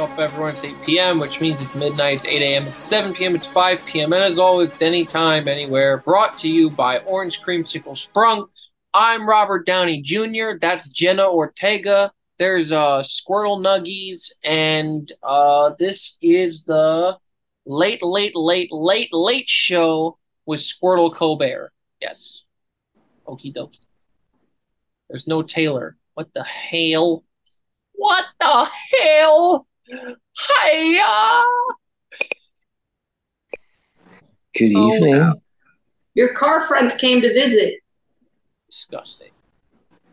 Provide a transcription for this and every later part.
up, everyone? It's 8 p.m., which means it's midnight, it's 8 a.m., it's 7 p.m., it's 5 p.m., and as always, anytime, anywhere. Brought to you by Orange Creamsicle Sprunk. I'm Robert Downey Jr., that's Jenna Ortega. There's uh, Squirtle Nuggies, and uh, this is the late, late, late, late, late show with Squirtle Colbert. Yes. Okie dokie. There's no Taylor. What the hell? What the hell? Hiya! Good Oh, evening. no. Your car friends came to visit. Disgusting.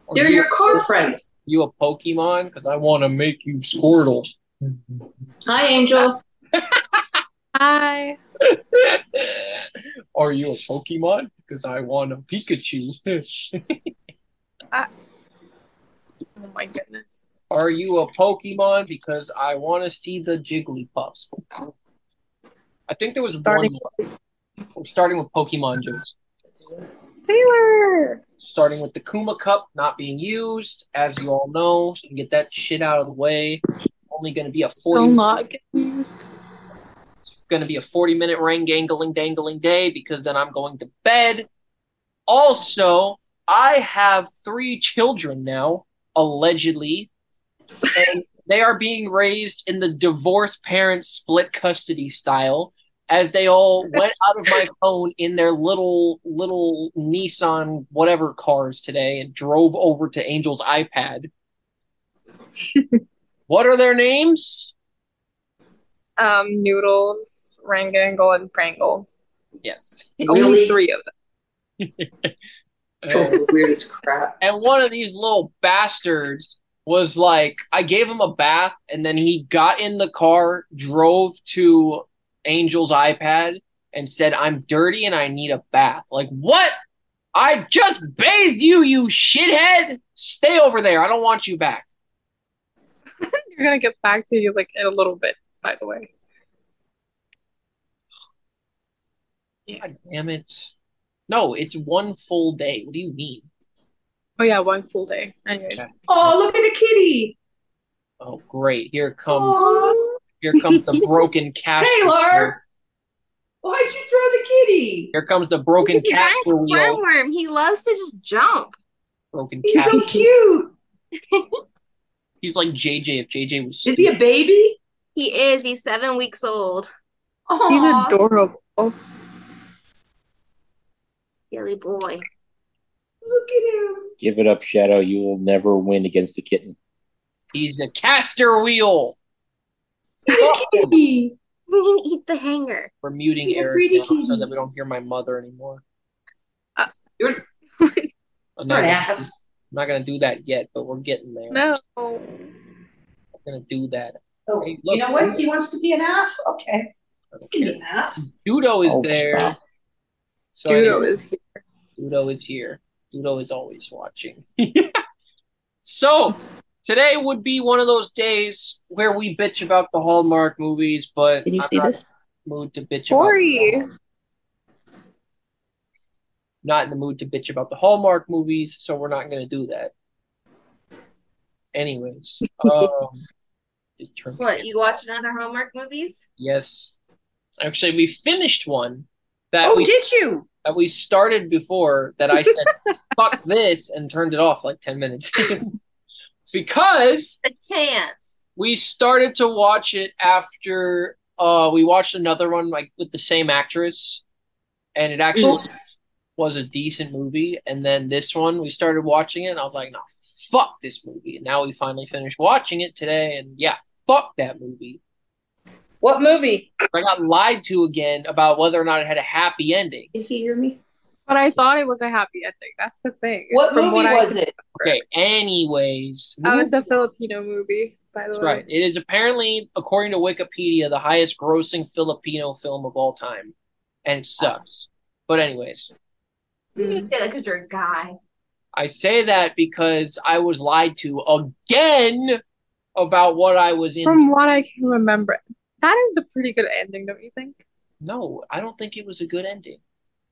Are They're you, your car friends. you a Pokemon? Because I want to make you Squirtle. Hi, Angel. Hi. Are you a Pokemon? Because I want a Pikachu. Uh, oh my goodness. Are you a Pokemon? Because I want to see the Jigglypuffs. I think there was Starting- one more. We're starting with Pokemon jokes. Taylor. Starting with the Kuma Cup not being used, as you all know, so we can get that shit out of the way. Only going to be a Will 40 not get used. It's going to be a 40 minute ring gangling dangling day because then I'm going to bed. Also, I have three children now, allegedly, and they are being raised in the divorced parents split custody style as they all went out of my phone in their little little Nissan whatever cars today and drove over to Angel's iPad. what are their names? Um, noodles, rangangle, and prangle. Yes. Only Really? three of them. Total weird as crap. And one of these little bastards was like, I gave him a bath, and then he got in the car, drove to Angel's iPad, and said, I'm dirty and I need a bath. Like, what? I just bathed you, you shithead! Stay over there. I don't want you back. You're gonna get back to you like in a little bit, by the way. God damn it. No, it's one full day. What do you mean? Oh yeah, one full day. Anyways. Okay. Oh, look at the kitty. Oh, great. Here comes Aw. here comes the broken caster. Taylor. Why'd you throw the kitty? Here comes the broken He's a wheel. squirmworm. He loves to just jump. Broken He's so cute. He's like JJ if JJ was. Is he a baby? He is. He's seven weeks old. Aw. He's adorable. Silly boy. Look at him. Give it up, Shadow. You will never win against the kitten. He's a caster wheel. Look at the. We can eat the hanger. We're muting He's Eric now so that we don't hear my mother anymore. Uh, You're, I'm not, an gonna, ass. I'm not gonna do that yet, but we're getting there. No. I'm gonna do that. Oh, Hey, look. you know what? He wants to be an ass? Okay. I He can be an ass. Dudo is Oh, there. stop. So Judo anyway, is here. Dudo is here. Dudo is always watching. so today would be one of those days where we bitch about the Hallmark movies, but Can you I'm see not this? mood to bitch Tori. about not in the mood to bitch about the Hallmark movies, so we're not gonna do that. Anyways, um, just turn the What? You watch another Hallmark movies? Yes. Actually, we finished one that Oh, we did you? that we started before that I said fuck this and turned it off like 10 minutes. because A chance. we started to watch it after uh we watched another one like with the same actress and it actually was a decent movie and then this one we started watching it and I was like, "No, fuck this movie." And now we finally finished watching it today and yeah, fuck that movie. What movie? I got lied to again about whether or not it had a happy ending. Did he hear me? But I thought it was a happy ending. That's the thing. What From movie I was can- it? Okay, anyways. Oh, it's a Filipino movie, by the That's way. right. It is apparently, according to Wikipedia, the highest grossing Filipino film of all time. And it sucks. But, anyways, You Mm. say that because you're a guy. I say that because I was lied to again about what I was in. From what I can remember, that is a pretty good ending, don't you think? No, I don't think it was a good ending.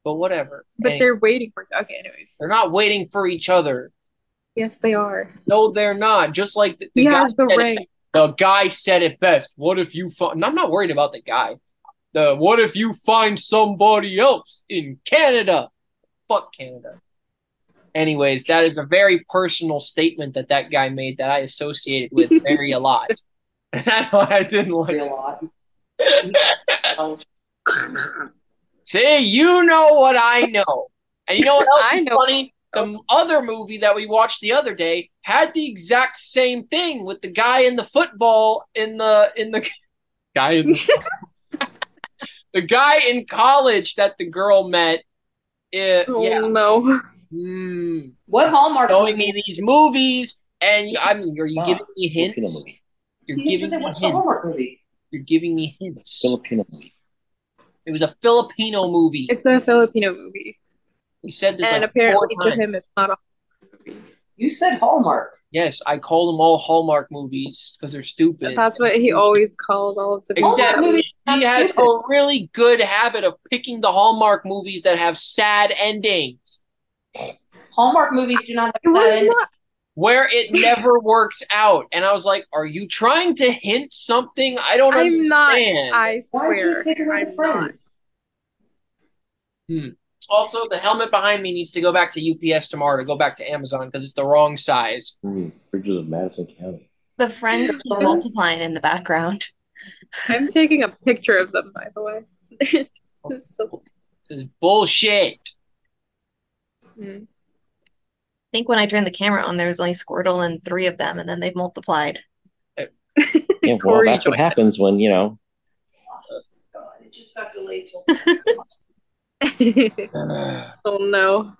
But whatever. But they're waiting for. Okay, anyways. they're not waiting for each other. Yes, they are. No, they're not. Just like the, the He guy has the said- ring. the guy said it best. What if you find? I'm not worried about the guy. The what if you find somebody else in Canada? Fuck Canada. Anyways, that is a very personal statement that that guy made that I associated with very a lot. That's why I didn't like a lot. See, you know what I know. And you know what else I is know. funny? The other movie that we watched the other day had the exact same thing with the guy in the football in the in the guy in the, the guy in college that the girl met. It, Oh yeah, no. mm, What Hallmark showing me these movies, and I'm are you Ah, giving me Filipino hints? Movie. You're You giving said me what's the hints. Hallmark movie? You're giving me hints. Filipino movie. It was a Filipino movie. It's a Filipino movie. We said this And like apparently four to times. him it's not a movie. You said Hallmark. Yes, I call them all Hallmark movies because they're stupid. That's what he always calls all of the Hallmark Exactly. movies He has stupid. a really good habit of picking the Hallmark movies that have sad endings, Hallmark movies do not It have that was in not where it never works out. And I was like, "Are you trying to hint something? I don't understand. I'm not. understand." I Why did you swear. take away I'm the not. friends? Also, the helmet behind me needs to go back to UPS tomorrow to go back to Amazon because it's the wrong size. Mm, Bridges of Madison County. The friends keep multiplying in the background. I'm taking a picture of them, by the way. It's so- This is bullshit. mm. I think when I turned the camera on, there was only Squirtle and three of them, and then they've multiplied. Yeah, well, that's what happens when you know. God, it just got delayed till. oh no.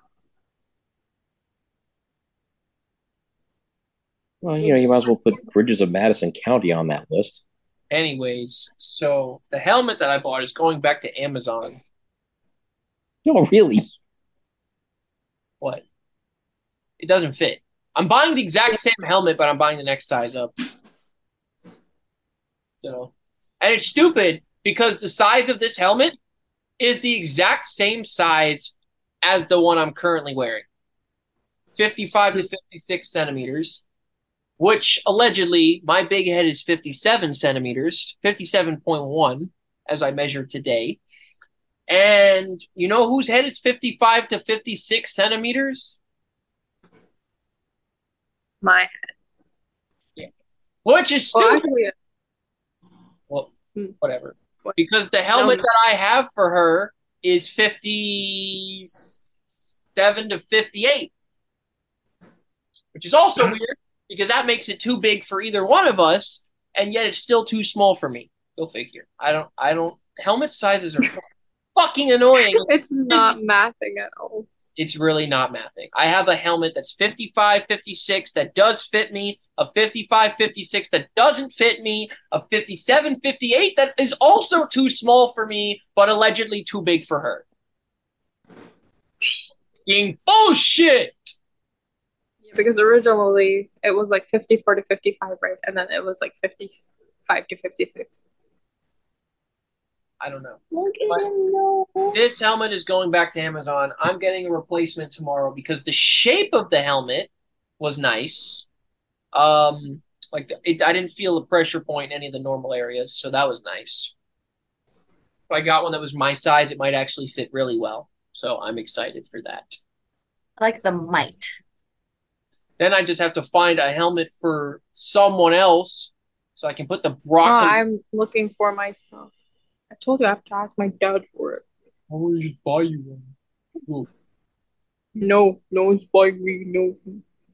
Well, you know, you might as well put Bridges of Madison County on that list. Anyways, so the helmet that I bought is going back to Amazon. No, really. What? It doesn't fit. I'm buying the exact same helmet, but I'm buying the next size up. So, and it's stupid because the size of this helmet is the exact same size as the one I'm currently wearing 55 to 56 centimeters, which allegedly my big head is 57 centimeters, 57.1 as I measured today. And you know whose head is 55 to 56 centimeters? My head. Yeah. Which is well, stupid. actually, Well, Hmm. whatever. What? Because the helmet that I have for her is 57 to 58. Which is also weird because that makes it too big for either one of us, and yet it's still too small for me. Go figure. I don't, I don't, helmet sizes are fucking annoying. it's not mathing at all. It's really not mathing. I have a helmet that's 55, 56 that does fit me, a 55, 56 that doesn't fit me, a 57, 58 that is also too small for me, but allegedly too big for her. Being bullshit. Yeah, because originally it was like 54 to 55, right? And then it was like 55 to 56. I don't know. Look But- him know. This helmet is going back to Amazon. I'm getting a replacement tomorrow because the shape of the helmet was nice. Um, like it, I didn't feel a pressure point in any of the normal areas, so that was nice. If I got one that was my size, it might actually fit really well. So I'm excited for that. I like the might. Then I just have to find a helmet for someone else so I can put the Oh, I'm looking for myself. I told you I have to ask my dad for it. I will just buy you one. Look. No, no one's buying me. No.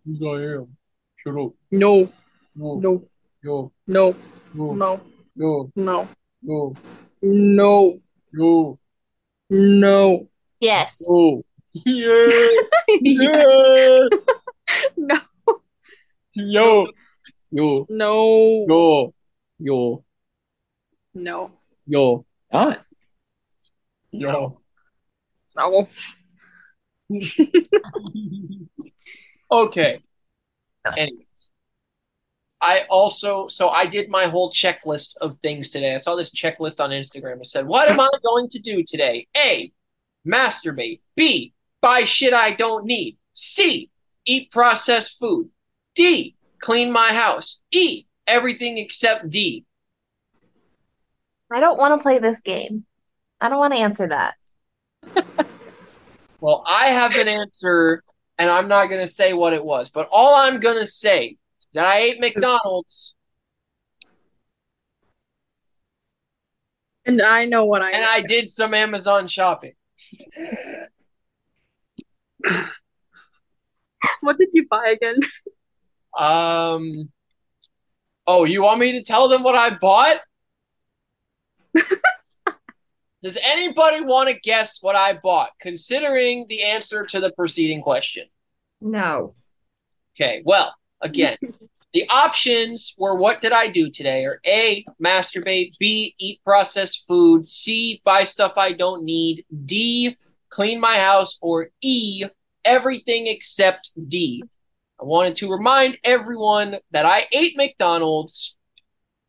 Yes, I am. Shut up. No. No. No. Yo. No. No. No. Yo. No. Yo. No. Yo. No. Yes. No. Yeah. yeah. no. Yo. Yo. No. Yo. Yo. No. Yo. Not. yo. no. Okay. Anyways, I also so I did my whole checklist of things today. I saw this checklist on Instagram. It said, "What am I going to do today?" A. Masturbate. B. Buy shit I don't need. C. Eat processed food. D. Clean my house. E. everything except D? I don't want to play this game. I don't want to answer that. Well, I have an answer, and I'm not going to say what it was. But all I'm going to say is that I ate McDonald's, And I know what I and I did some Amazon shopping. What did you buy again? Um. Oh, you want me to tell them what I bought? Does anybody want to guess what I bought, considering the answer to the preceding question? No. Okay, well, again, the options were what did I do today? Or A, masturbate, B, eat processed food, C, buy stuff I don't need, D, clean my house, or E, everything except D. I wanted to remind everyone that I ate McDonald's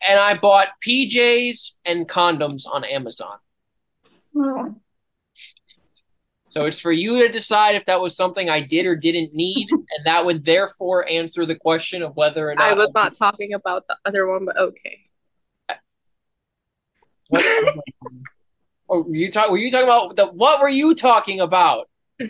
and I bought PJs and condoms on Amazon. Hmm. So it's for you to decide if that was something I did or didn't need, and that would therefore answer the question of whether or not I was not talking about the other one, but okay. What, oh, were you talk? Were you talking about the? What were you talking about?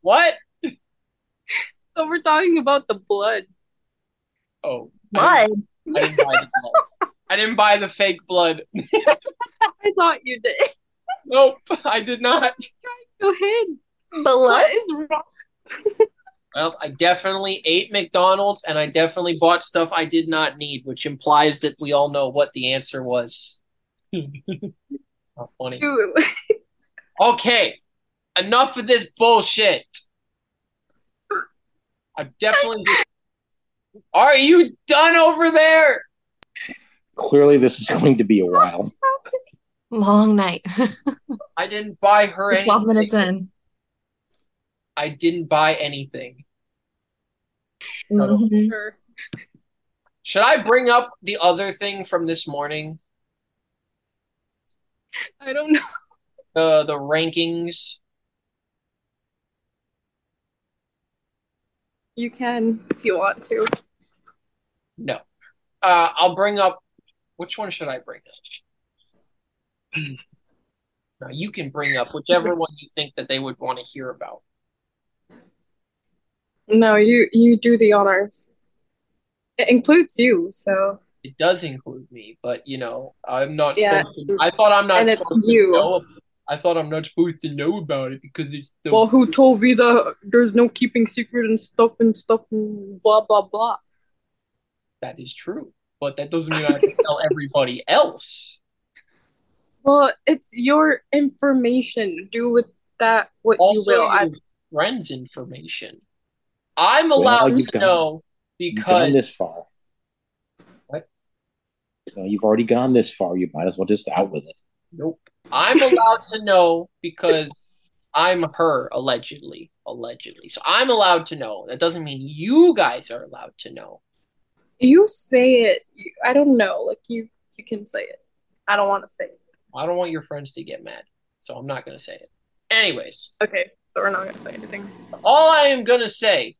What? so we're talking about the blood. Oh, Blood. I didn't, I didn't buy the blood. I didn't buy the fake blood. I thought you did. Nope, I did not. Go ahead. Blood. What is wrong? Well, I definitely ate McDonald's, and I definitely bought stuff I did not need, which implies that we all know what the answer was. not funny. Dude, Okay, enough of this bullshit. I definitely. Are you done over there? Clearly, this is going to be a while. Long night. I didn't buy her We're 12 minutes in. I didn't buy anything. Mhm. Should I bring up the other thing from this morning? I don't know. The the rankings. You can if you want to. No. Uh, I'll bring up. Which one should I bring up? Now you can bring up whichever one you think that they would want to hear about. No, you you do the honors. It includes you, so It does include me, but you know, I'm not Yeah. supposed to. I thought I'm not And it's to you. Know. I thought I'm not supposed to know about it because it's the well, who told me that there's no keeping secret and stuff and stuff and blah blah blah. that is true. But that doesn't mean I have to tell everybody else. Well, it's your information. Do with that what Also, you will. I, your friends' information. I'm allowed you've to gone- know You've gone because this far. What? No, you've already gone this far. You might as well just out with it. nope. I'm allowed to know because I'm her allegedly, allegedly. So I'm allowed to know. That doesn't mean you guys are allowed to know. you say it. You, I don't know. Like you, you can say it. I don't want to say it. I don't want your friends to get mad, so I'm not gonna say it. Anyways, Okay, so we're not gonna say anything. all I am gonna say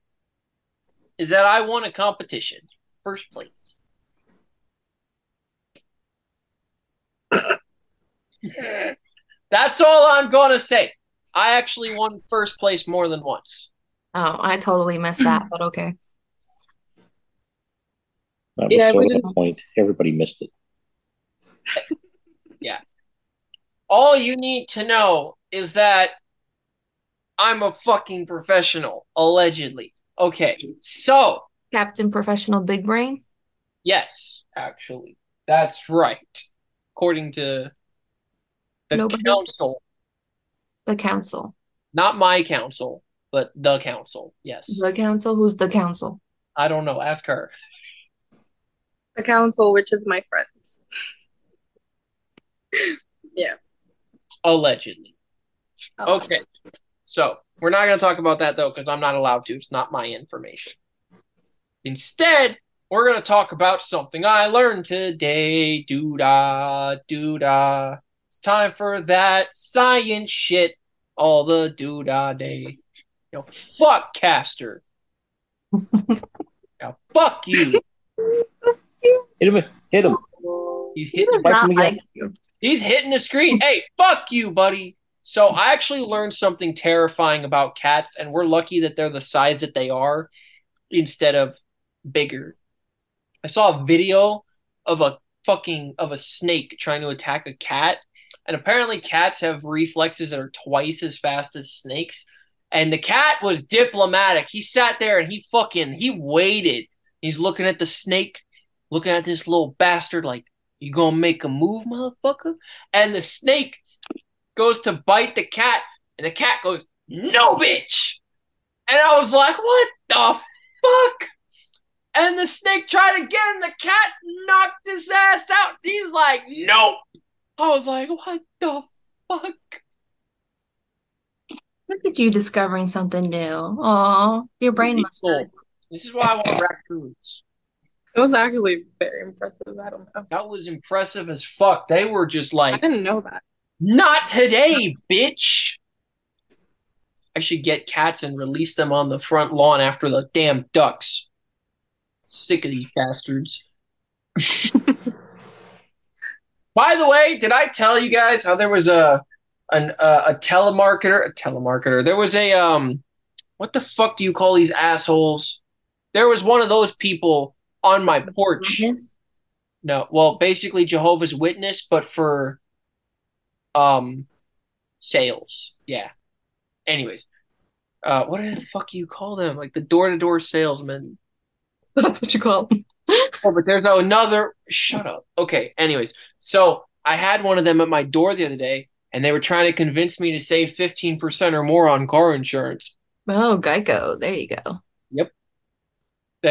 is that I won a competition, first place. That's all I'm gonna say. I actually won first place more than once. Oh, I totally missed that, but okay. That was Yeah, sort of the point. Everybody missed it. Yeah. All you need to know is that I'm a fucking professional, allegedly. Okay, so Captain Professional Big Brain. Yes, actually. That's right. According to the Nobody- council. The council. Not my council, but the council. Yes. The council? Who's the council? I don't know. Ask her. The council, which is my friends. Yeah. Allegedly. Oh. Okay. So we're not going to talk about that though, because I'm not allowed to. It's not my information. Instead, we're going to talk about something I learned today. Doo da, doo da. It's time for that science shit. all the doo dah day. You know, fuck Caster. now, fuck you. Hit him! Hit him! He's He hitting, does Spike not him like you. he's hitting the screen. Hey, fuck you, buddy. So I actually learned something terrifying about cats, and we're lucky that they're the size that they are instead of bigger. I saw a video of a fucking of a snake trying to attack a cat, and apparently cats have reflexes that are twice as fast as snakes. And the cat was diplomatic. He sat there and he fucking he waited. He's looking at the snake, looking at this little bastard like, "You gonna make a move, motherfucker?" And the snake goes to bite the cat, and the cat goes, "No, bitch!" And I was like, "What the fuck?" And the snake tried again. The cat knocked his ass out. He was like, "Nope." I was like, "What the fuck?" Look at you discovering something new. Aw, your brain must Cool. This is why I want raccoons. It was actually very impressive. I don't know. That was impressive as fuck. They were just like, I didn't know that. Not today, bitch. I should get cats and release them on the front lawn after the damn ducks. Sick of these bastards. By the way, did I tell you guys how there was a an uh, a telemarketer, a telemarketer. There was a um what the fuck do you call these assholes? There was one of those people on my porch. No, well, basically Jehovah's Witness, but for um sales. Yeah. Anyways, uh, what the fuck do you call them? Like the door-to-door salesman. That's what you call them. Oh, but there's another. Shut up. Okay. Anyways, so I had one of them at my door the other day, and they were trying to convince me to save 15% or more on car insurance. Oh, Geico. There you go. Yep.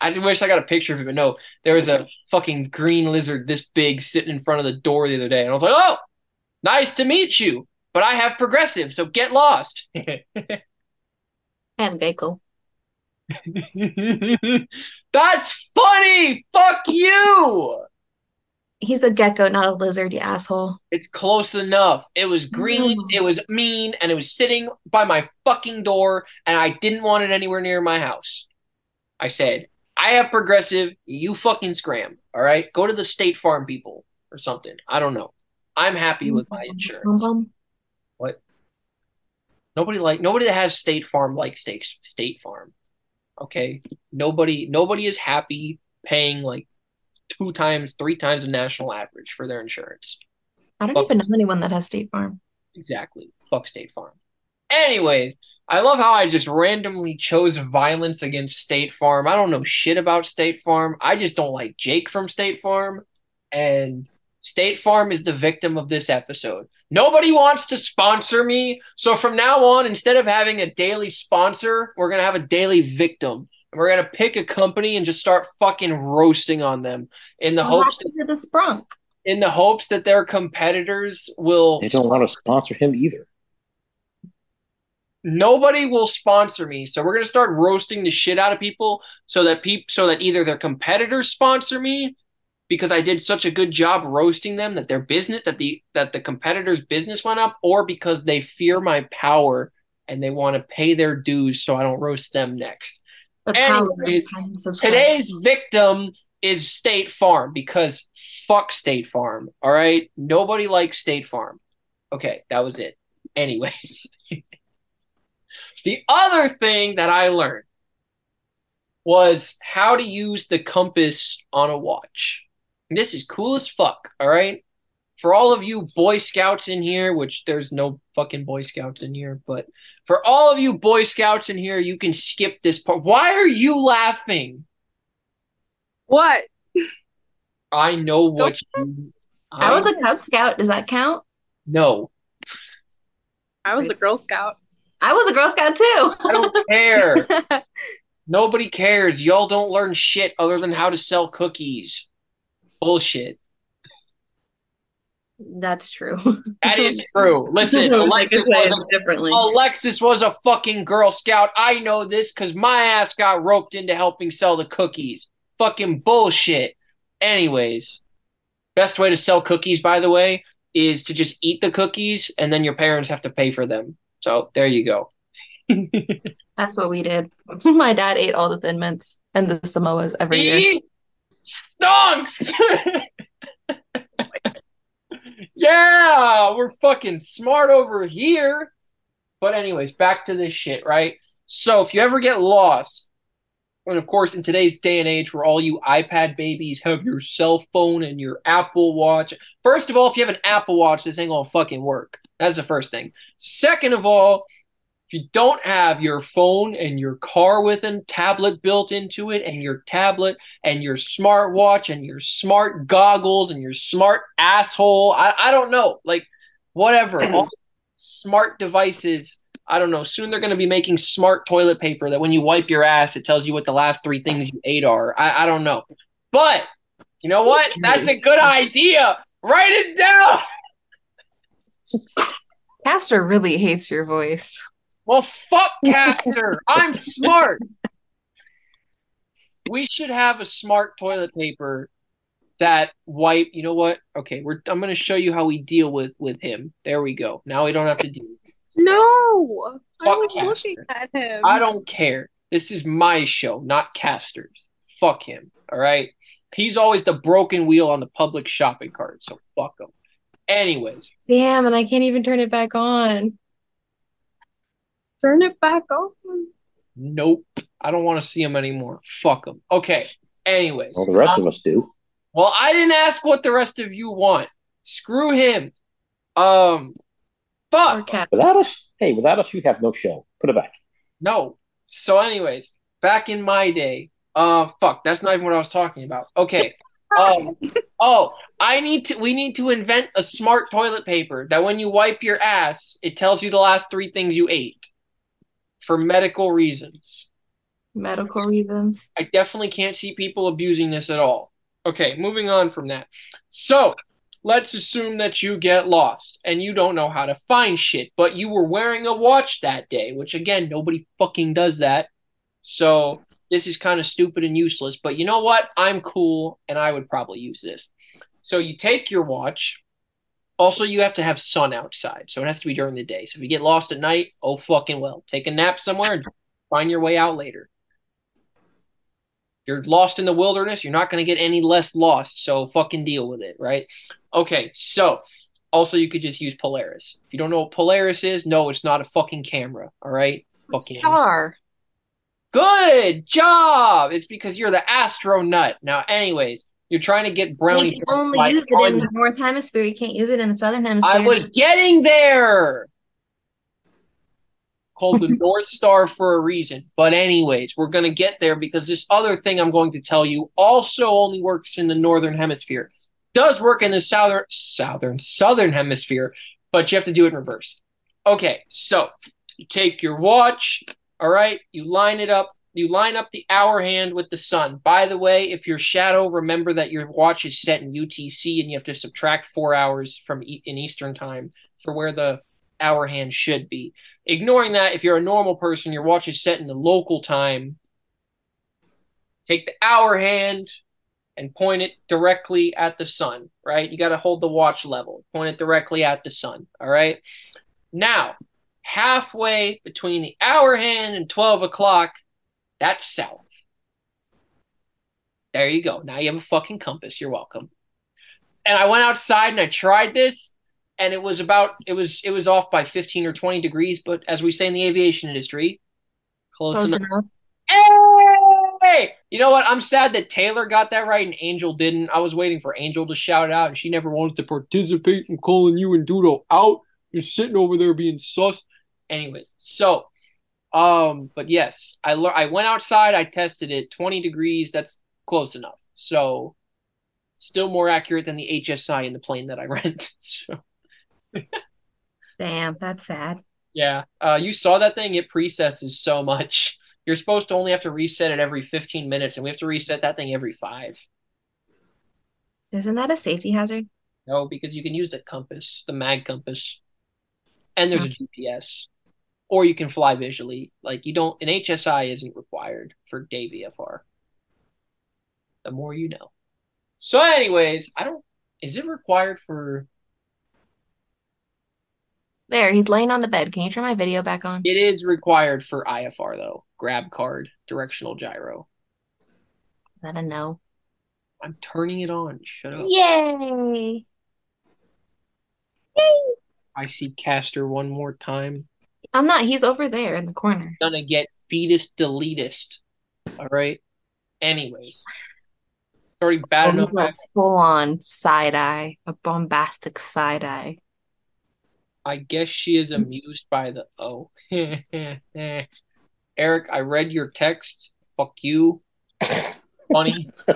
I wish I got a picture of it, but no, there was a fucking green lizard this big sitting in front of the door the other day, and I was like, "Oh, nice to meet you, but I have progressive, so get lost." And Geico. That's funny. Fuck you. He's a gecko, not a lizard, you asshole. It's close enough. It was green, No. it was mean, and it was sitting by my fucking door, and I didn't want it anywhere near my house. I said, I have progressive, you fucking scram. All right? Go to the State Farm people or something. I don't know. I'm happy with my Bum, insurance. What? Nobody like nobody that has State Farm likes State State Farm. Okay? Nobody nobody is happy paying like two times, three times the national average for their insurance. I don't Fuck. even know anyone that has State Farm. Exactly. Fuck State Farm. Anyways, I love how I just randomly chose violence against State Farm. I don't know shit about State Farm. I just don't like Jake from State Farm. And State Farm is the victim of this episode. Nobody wants to sponsor me. So from now on, instead of having a daily sponsor, we're going to have a daily victim. And we're going to pick a company and just start fucking roasting on them in the What hopes that, happened to the sprunk? in the hopes that their competitors will They don't want to sponsor him either. nobody will sponsor me so we're going to start roasting the shit out of people so that people so that either their competitors sponsor me because I did such a good job roasting them that their business that the that the competitors business went up or because they fear my power and they want to pay their dues so I don't roast them next. The Anyways, of time subscribe. Today's victim is State Farm because fuck State Farm. All right? Nobody likes State Farm. Okay, that was it. Anyways. the other thing that I learned was how to use the compass on a watch. This is cool as fuck, all right? For all of you Boy Scouts in here, which there's no fucking Boy Scouts in here, but for all of you Boy Scouts in here, you can skip this part. Why are you laughing? What? I know what you. I was a Cub Scout. Does that count? no. I was a Girl Scout. I was a Girl Scout too. I don't care. Nobody cares. Y'all don't learn shit other than how to sell cookies. Bullshit. That's true. That is true. Listen, Alexis was a differently. Alexis was a fucking Girl Scout. I know this because my ass got roped into helping sell the cookies. Fucking bullshit. Anyways, best way to sell cookies, by the way, is to just eat the cookies and then your parents have to pay for them. So there you go. That's what we did. My dad ate all the Thin Mints and the Samoas every year. Stonks. yeah, we're fucking smart over here. But anyways, back to this shit, right? So if you ever get lost, and of course in today's day and age where all you iPad babies have your cell phone and your Apple Watch, first of all, if you have an Apple Watch, this ain't gonna fucking work. That's the first thing. Second of all, you don't have your phone and your car with a tablet built into it, and your tablet and your smartwatch and your smart goggles and your smart asshole, I, I don't know, like whatever, all smart devices. I don't know. Soon they're going to be making smart toilet paper that when you wipe your ass, it tells you what the last three things you ate are. I, I don't know. But you know what? That's a good idea. Write it down. Castor really hates your voice. Well, fuck Caster. I'm smart. We should have a smart toilet paper that wipe. You know what? Okay, we're. I'm going to show you how we deal with with him. There we go. Now we don't have to deal. No, I was Castor. looking at him. I don't care. This is my show, not Caster's. Fuck him. All right. He's always the broken wheel on the public shopping cart. So fuck him. Anyways, Damn, and I can't even turn it back on. Turn it back on. nope. I don't want to see him anymore. Fuck him. Okay. Anyways. Well, the rest um, of us do. Well, I didn't ask what the rest of you want. Screw him. Um, fuck. Without us, hey, without us, you have no show. Put it back. no. So, anyways, back in my day, uh, fuck, that's not even what I was talking about. Okay. Um, oh, I need to. We need to invent a smart toilet paper that when you wipe your ass, it tells you the last three things you ate, for medical reasons. Medical reasons. I definitely can't see people abusing this at all. Okay, moving on from that. So, let's assume that you get lost and you don't know how to find shit, but you were wearing a watch that day, which again, nobody fucking does that. So, this is kind of stupid and useless, but you know what? I'm cool and I would probably use this. So, you take your watch. Also, you have to have sun outside, so it has to be during the day. So, if you get lost at night, oh fucking well. Take a nap somewhere and find your way out later you're lost in the wilderness, you're not going to get any less lost. So fucking deal with it, right? Okay, so also you could just use Polaris. If you don't know what Polaris is, no, it's not a fucking camera, all right? Fucking Star. good job. It's because you're the astronaut. Now, anyways, you're trying to get You brownie can only use it in the North Hemisphere. You can't use it in the Southern Hemisphere. I was getting there. Called the North Star for a reason. But anyways, we're gonna get there because this other thing I'm going to tell you also only works in the northern hemisphere. Does work in the southern southern southern hemisphere, but you have to do it in reverse. Okay, so you take your watch, all right, you line it up, you line up the hour hand with the sun. By the way, if your shadow, remember that your watch is set in UTC and you have to subtract four hours from e- in Eastern time for where the hour hand should be. Ignoring that, if you're a normal person, your watch is set in the local time. Take the hour hand and point it directly at the sun, right? You got to hold the watch level, point it directly at the sun, all right? Now, halfway between the hour hand and 12 o'clock, that's south. There you go. Now you have a fucking compass. You're welcome. And I went outside and I tried this, and it was about it was it was off by 15 or 20 degrees, but as we say in the aviation industry, close, Close enough. enough. Hey! You know what? I'm sad that Taylor got that right and Angel didn't. I was waiting for Angel to shout it out, and she never wants to participate in calling you and Doodle out. You're sitting over there being sus. Anyways, so, um, but yes, I lear- I went outside. I tested it. 20 degrees. That's close enough. So, still more accurate than the HSI in the plane that I rent. So, Damn, that's sad. yeah. Uh, you saw that thing? It precesses so much. You're supposed to only have to reset it every 15 minutes, and we have to reset that thing every five. Isn't that a safety hazard? No, because you can use the compass, the mag compass, and there's a GPS, or you can fly visually. Like you don't, an HSI isn't required for day VFR. The more you know. So, anyways, I don't. Is it required for There, he's laying on the bed. Can you turn my video back on? It is required for IFR though. Grab card, directional gyro. Is that a no? I'm turning it on. Shut up. Yay! Yay! I see Caster one more time. I'm not. He's over there in the corner. Gonna get fetus deletist. All right. Anyways, it's already bad enough. a full on side eye, a bombastic side eye. I guess she is amused by the oh. Eric, I read your text. Fuck you. Funny.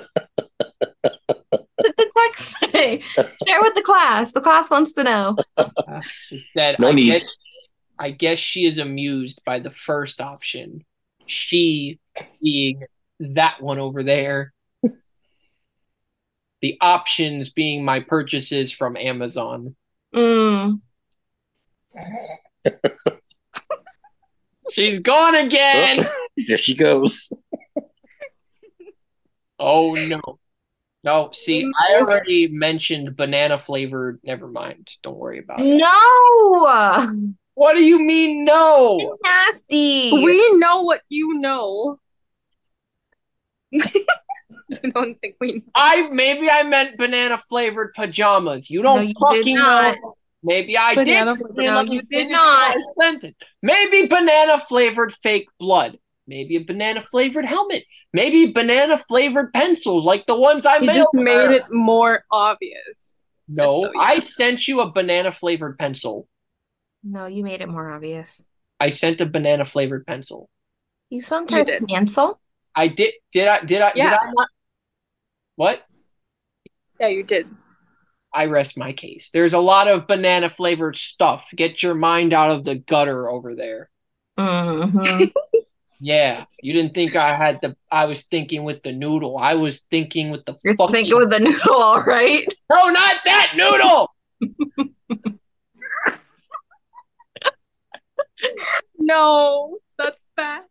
What did the text say? Share with the class. The class wants to know. It said, No I need. Guess, I guess she is amused by the first option. She being that one over there. The options being my purchases from Amazon. Mm. She's gone again. there she goes. Oh no. No, see, I already mentioned banana flavored. Never mind. Don't worry about it. No! What do you mean no? Nasty. We know what you know. I don't think we know. I maybe I meant banana flavored pajamas. You don't you fucking know. Maybe I Banana did. No, you did finish not. my sentence. Maybe banana flavored fake blood. Maybe a banana flavored helmet. Maybe banana flavored pencils like the ones I You mailed just made it more obvious. No, so I know. sent you a banana flavored pencil. No, you made it more obvious. I sent a banana flavored pencil. You sent You her did. cancel? I did. Did I? Did I? Did Yeah. I not? What? Yeah, you did. I rest my case. There's a lot of banana flavored stuff. Get your mind out of the gutter over there. hmm Yeah, you didn't think I had the. I was thinking with the noodle. I was thinking with the. You're fucking, thinking with the noodle, all right? No, not that noodle. No, that's bad.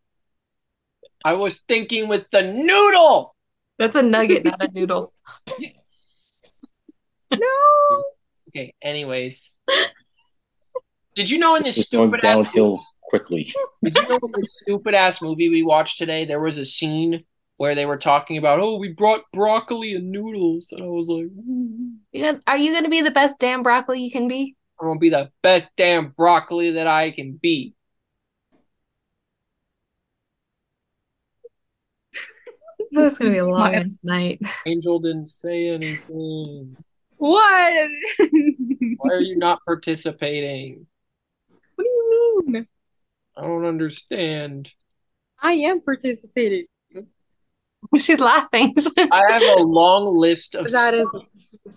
I was thinking with the noodle. That's a nugget, not a noodle. No. Okay. Anyways, did you know in this It's going stupid ass downhill quickly. Did you know in this stupid ass movie we watched today, there was a scene where they were talking about, oh, we brought broccoli and noodles, and I was like, "Ooh, Are you gonna be the best damn broccoli you can be? I'm gonna be the best damn broccoli that I can be. It's gonna be a long My- ass night. Angel didn't say anything. What? Why are you not participating? What do you mean? I don't understand. I am participating. She's laughing. I have a long list of That is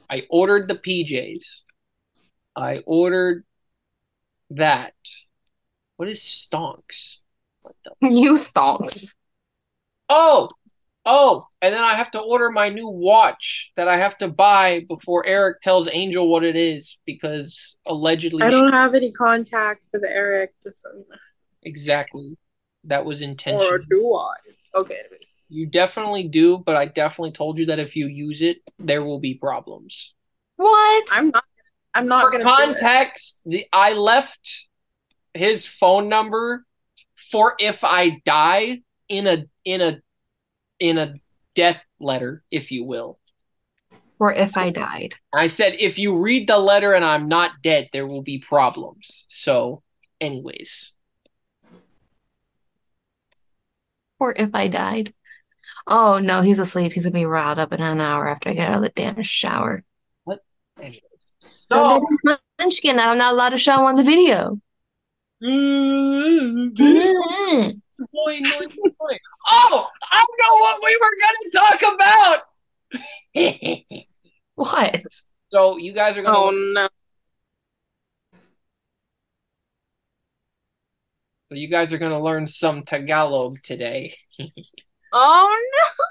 I ordered the PJs. I ordered that. What is stonks? What the you stonks. Oh, oh, and then I have to order my new watch that I have to buy before Eric tells Angel what it is because allegedly I don't have any contact with Eric, just so you know. exactly that was Or intentional. do I? Okay, anyways. You definitely do, but I definitely told you that if you use it, there will be problems. What? I'm not I'm not For gonna do context, the I left his phone number for if I die in a in a in a death letter, if you will. Or if I died. I said, if you read the letter and I'm not dead, there will be problems. So, anyways, Or if I died. Oh no, he's asleep. He's gonna be riled up in an hour after I get out of the damn shower. What? Anyways. So munchkin that I'm not allowed to show on the video. Mm, Mm. Boy, boy, boy. oh, I know what we were gonna talk about. What? so, you guys are gonna. Oh no. So, you guys are gonna learn some Tagalog today. Oh no.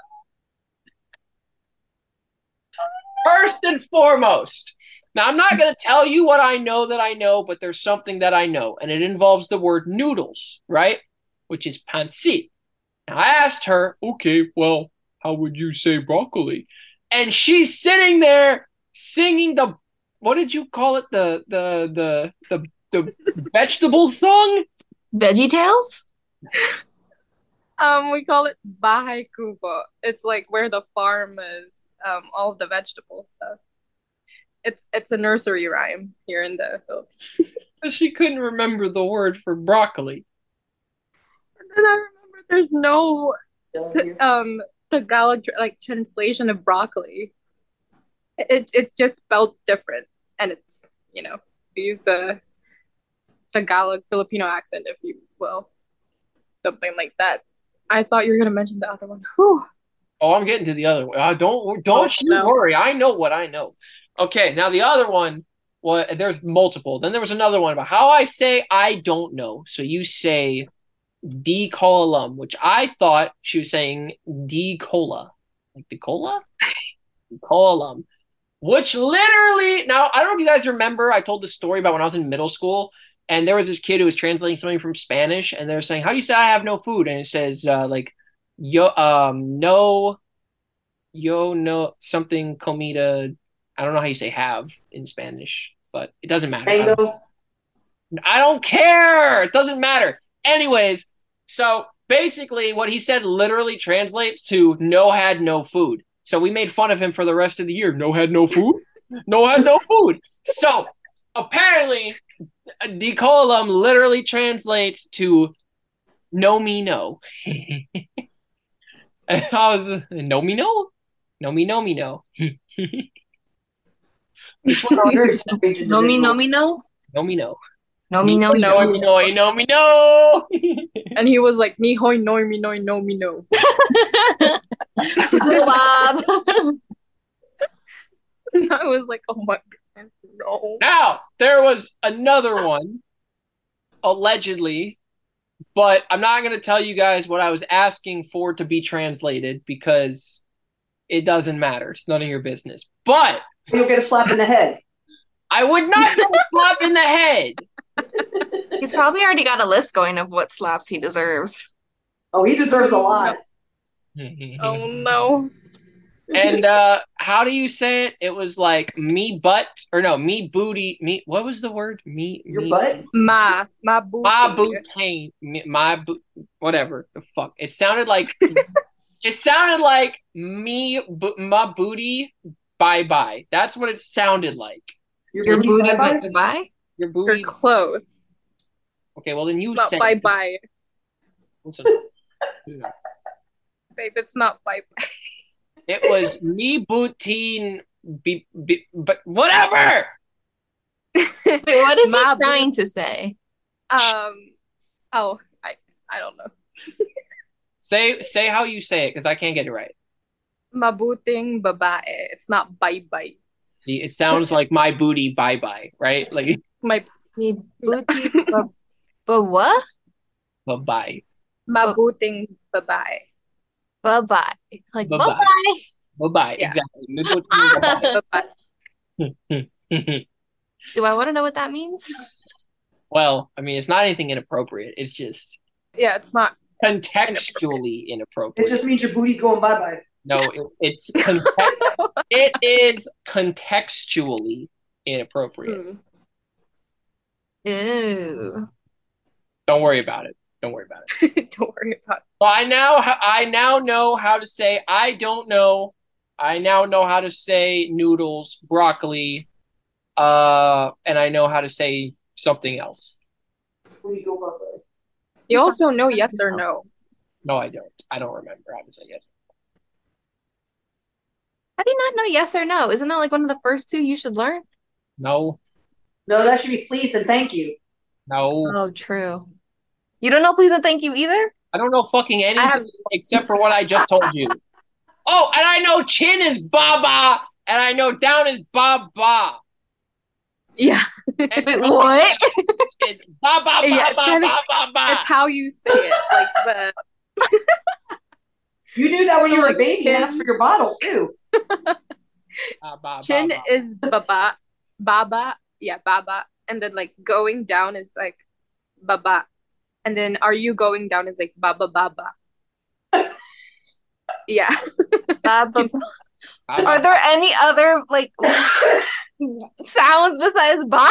First and foremost, now I'm not going to tell you what I know that I know, but there's something that I know, and it involves the word noodles, right? Which is pancit. Now I asked her, okay, well, how would you say broccoli? And she's sitting there singing the what did you call it? The the the the the vegetable song? Veggie Tales? Um, we call it Bahay Kubo. It's like where the farm is, um, all of the vegetable stuff. It's it's a nursery rhyme here in the Philippines. She couldn't remember the word for broccoli. And I remember there's no t- um Tagalog tr- like translation of broccoli. It it's just spelled different, and it's you know we use the Tagalog Filipino accent, if you will, something like that. I thought you were gonna mention the other one. Whew. Oh, I'm getting to the other one. Uh, don't don't Oh, you no. worry. I know what I know. Okay, now the other one. Well, there's multiple. Then there was another one about how I say I don't know. So you say D colum, which I thought she was saying D cola, like the cola, colum, which literally. Now I don't know if you guys remember. I told this story about when I was in middle school, and there was this kid who was translating something from Spanish, and they're saying, "How do you say I have no food?" And it says uh, like yo um no yo no something comida I don't know how you say have in Spanish, but it doesn't matter. Mango. I don't care. It doesn't matter. Anyways, so basically what he said literally translates to no had no food. So we made fun of him for the rest of the year. No had no food? No had no food. So apparently decolum literally translates to no me no. and I was no me no? No me no me no. Which one are you? Very strange No me, no me, no. No me no. No me, no no no. me no no me no. And he was like, "Ni hoi no me no no me no." Bob. And I was like, "Oh my god, no!" Now, there was another one, allegedly, but I'm not going to tell you guys what I was asking for to be translated because it doesn't matter. It's none of your business. But You'll get a slap in the head. I would not get a slap in the head. He's probably already got a list going of what slaps he deserves. Oh, he deserves a lot. Oh no! and uh, how do you say it? It was like me butt, or no, me booty, me, what was the word? Me, Your me, butt? My my booty. My booty, my bo- whatever the fuck. It sounded like it sounded like me, bo- my booty. Bye bye. That's what it sounded like. Your, Your booty, bye-bye? but goodbye. Your You're close, Okay, well then you but say. bye bye, Listen, babe. It's not bye bye. it was me booty. Be, be, but whatever. Wait, what is My he trying to say? Um. Oh, I I don't know. Say say how you say it because I can't get it right. Mabuting babae. It's not bye bye. See, it sounds like my booty. Bye bye. Right? Like My Me booty, but, but what? bye bye. mabuting babae. Bye bye. Like bye Bye-bye. bye. Bye bye. Yeah. Exactly. Me booty, ah! bye-bye. Babae. Do I want to know what that means? well, I mean, it's not anything inappropriate. It's just Yeah, it's not. contextually It inappropriate. It just means your booty's going bye bye. No, it, it's context- it is contextually inappropriate. Hmm. Ew. Don't worry about it. Don't worry about it. Don't worry about it. So I now I now know how to say I don't know. I now know how to say noodles, broccoli, uh, and I know how to say something else. Booty go bye bye. You also know yes or no. No, I don't. I don't remember how to say it. How do you not know yes or no? Isn't that like one of the first two you should learn? No, No, that should be please and thank you. no. Oh, true. You don't know please and thank you either? I don't know fucking anything have- except for what I just told you. Oh, and I know chin is baba, and I know down is baba. Yeah, what? It's ba ba ba Yeah, it's ba kinda- ba ba ba. it's how you say it. Like the You knew that when you were a baby and Tim. asked for your bottle too. Ba, ba, chin ba, ba. is baba, baba. Yeah, baba, and then like going down is like baba, and then are you going down is like baba baba. Yeah. Uh, but Ba, are there any other like sounds besides ba?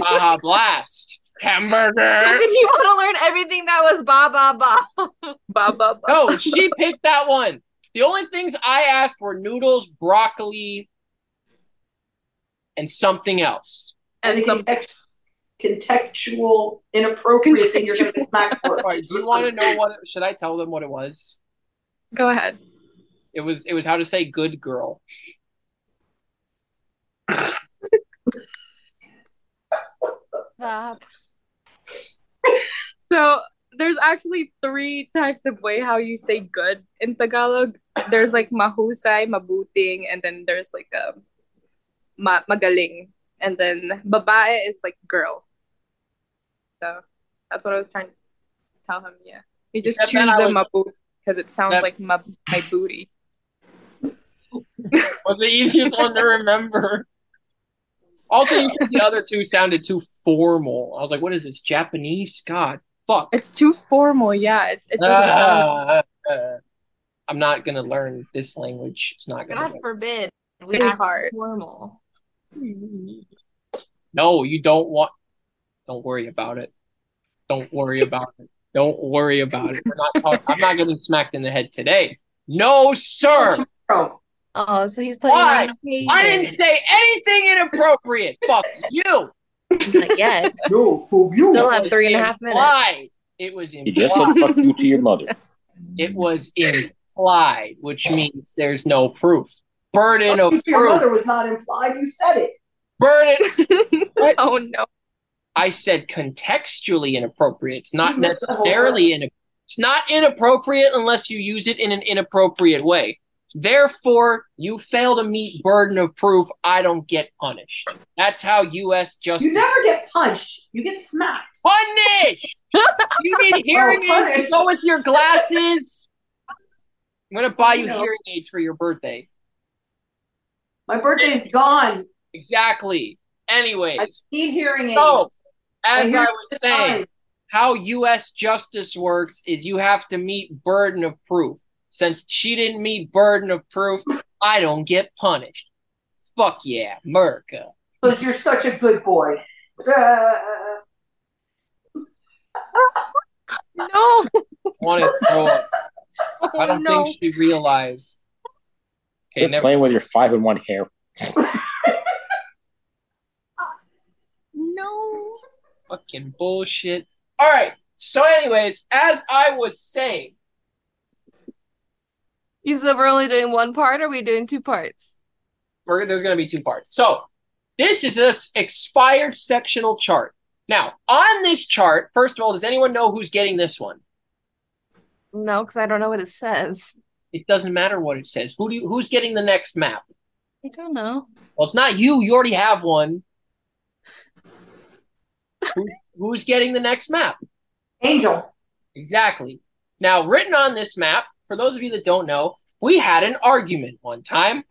Baja Blast. Hamburger. Did he want to learn everything that was ba ba ba? Ba ba ba. No, she picked that one. The only things I asked were noodles, broccoli, and something else. And Any some context, contextual, inappropriate thing you're going to smack for. All right, do you want to know what? Should I tell them what it was? Go ahead. It was. It was how to say good girl. Stop. So there's actually three types of way how you say good in Tagalog. There's like mahusay, mabuting, and then there's like a ma magaling, and then babae is like girl. So that's what I was trying to tell him. Yeah, you just Except choose the mabut because it sounds Except- like ma my booty. Was the easiest one to remember. Also, you said the other two sounded too formal. I was like, "What is this? Japanese? God, fuck." It's too formal. Yeah, it, it doesn't sound. Ah, uh, I'm not gonna learn this language. It's not gonna. God work. forbid. We Very act hard. formal. No, you don't want. Don't worry about it. Don't worry about it. Don't worry about it. We're not. Talk- I'm not getting smacked in the head today. No, sir. Bro, Oh, so he's playing Why? I didn't say anything inappropriate. Fuck you. Not yet. no, for you. Still have three and a half minutes. Why? It was implied. He just said implied. fuck you to your mother. It was implied, which means there's no proof. Burden of proof. Your mother was not implied. You said it. Burden. Oh no. I said contextually inappropriate. It's not You missed the whole necessarily in. It's not inappropriate unless you use it in an inappropriate way. Therefore, you fail to meet burden of proof. I don't get punished. That's how U.S. justice You never get punched. You get smacked. punished. You need oh, hearing Oh, aids go with your glasses. I'm gonna buy you No. hearing aids for your birthday. My birthday's gone. Exactly. Anyway, I need hearing aids. So, as I hearing was saying, fine. how U.S. justice works is you have to meet burden of proof. Since she didn't meet burden of proof, I don't get punished. Fuck yeah, America. Because you're such a good boy. Uh, No. Want to throw up. I Oh don't no. think she realized. Okay, Quit never. playing with your five and one hair. No. Fucking bullshit. All right. So, anyways, as I was saying, You said we're only doing one part, or are we doing two parts? we're, there's going to be two parts. So, this is a s- expired sectional chart. Now, on this chart, first of all, does anyone know who's getting this one? No, because I don't know what it says. It doesn't matter what it says. Who do you, who's getting the next map? I don't know. Well, it's not you. You already have one. Who, who's getting the next map? Angel. Exactly. Now, written on this map, for those of you that don't know, we had an argument one time,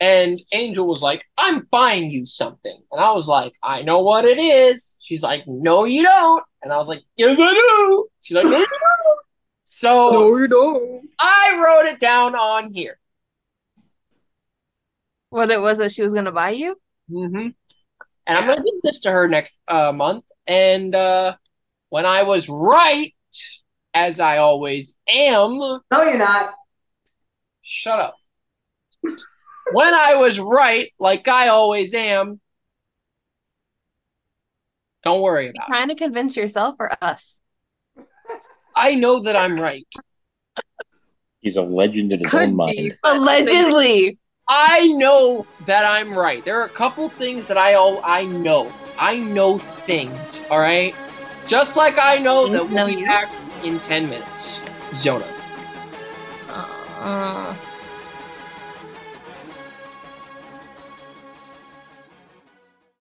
and Angel was like, I'm buying you something. And I was like, I know what it is. She's like, No, you don't. And I was like, Yes, I do. She's like, No, you don't. So no, you don't. I wrote it down on here. What it was that she was gonna buy you? Mm-hmm. And I'm gonna give this to her next uh, month. And uh, when I was right, as I always am, No, you're not. shut up. when I was right, like I always am, don't worry about it. Trying to convince yourself or us? I know that I'm right. He's a legend in his Could own be. mind. but I think- Allegedly. I know that I'm right. There are a couple things that I all I know. I know things, all right? Just like I know Things that know we'll you. back in 10 minutes. Zona. Uh,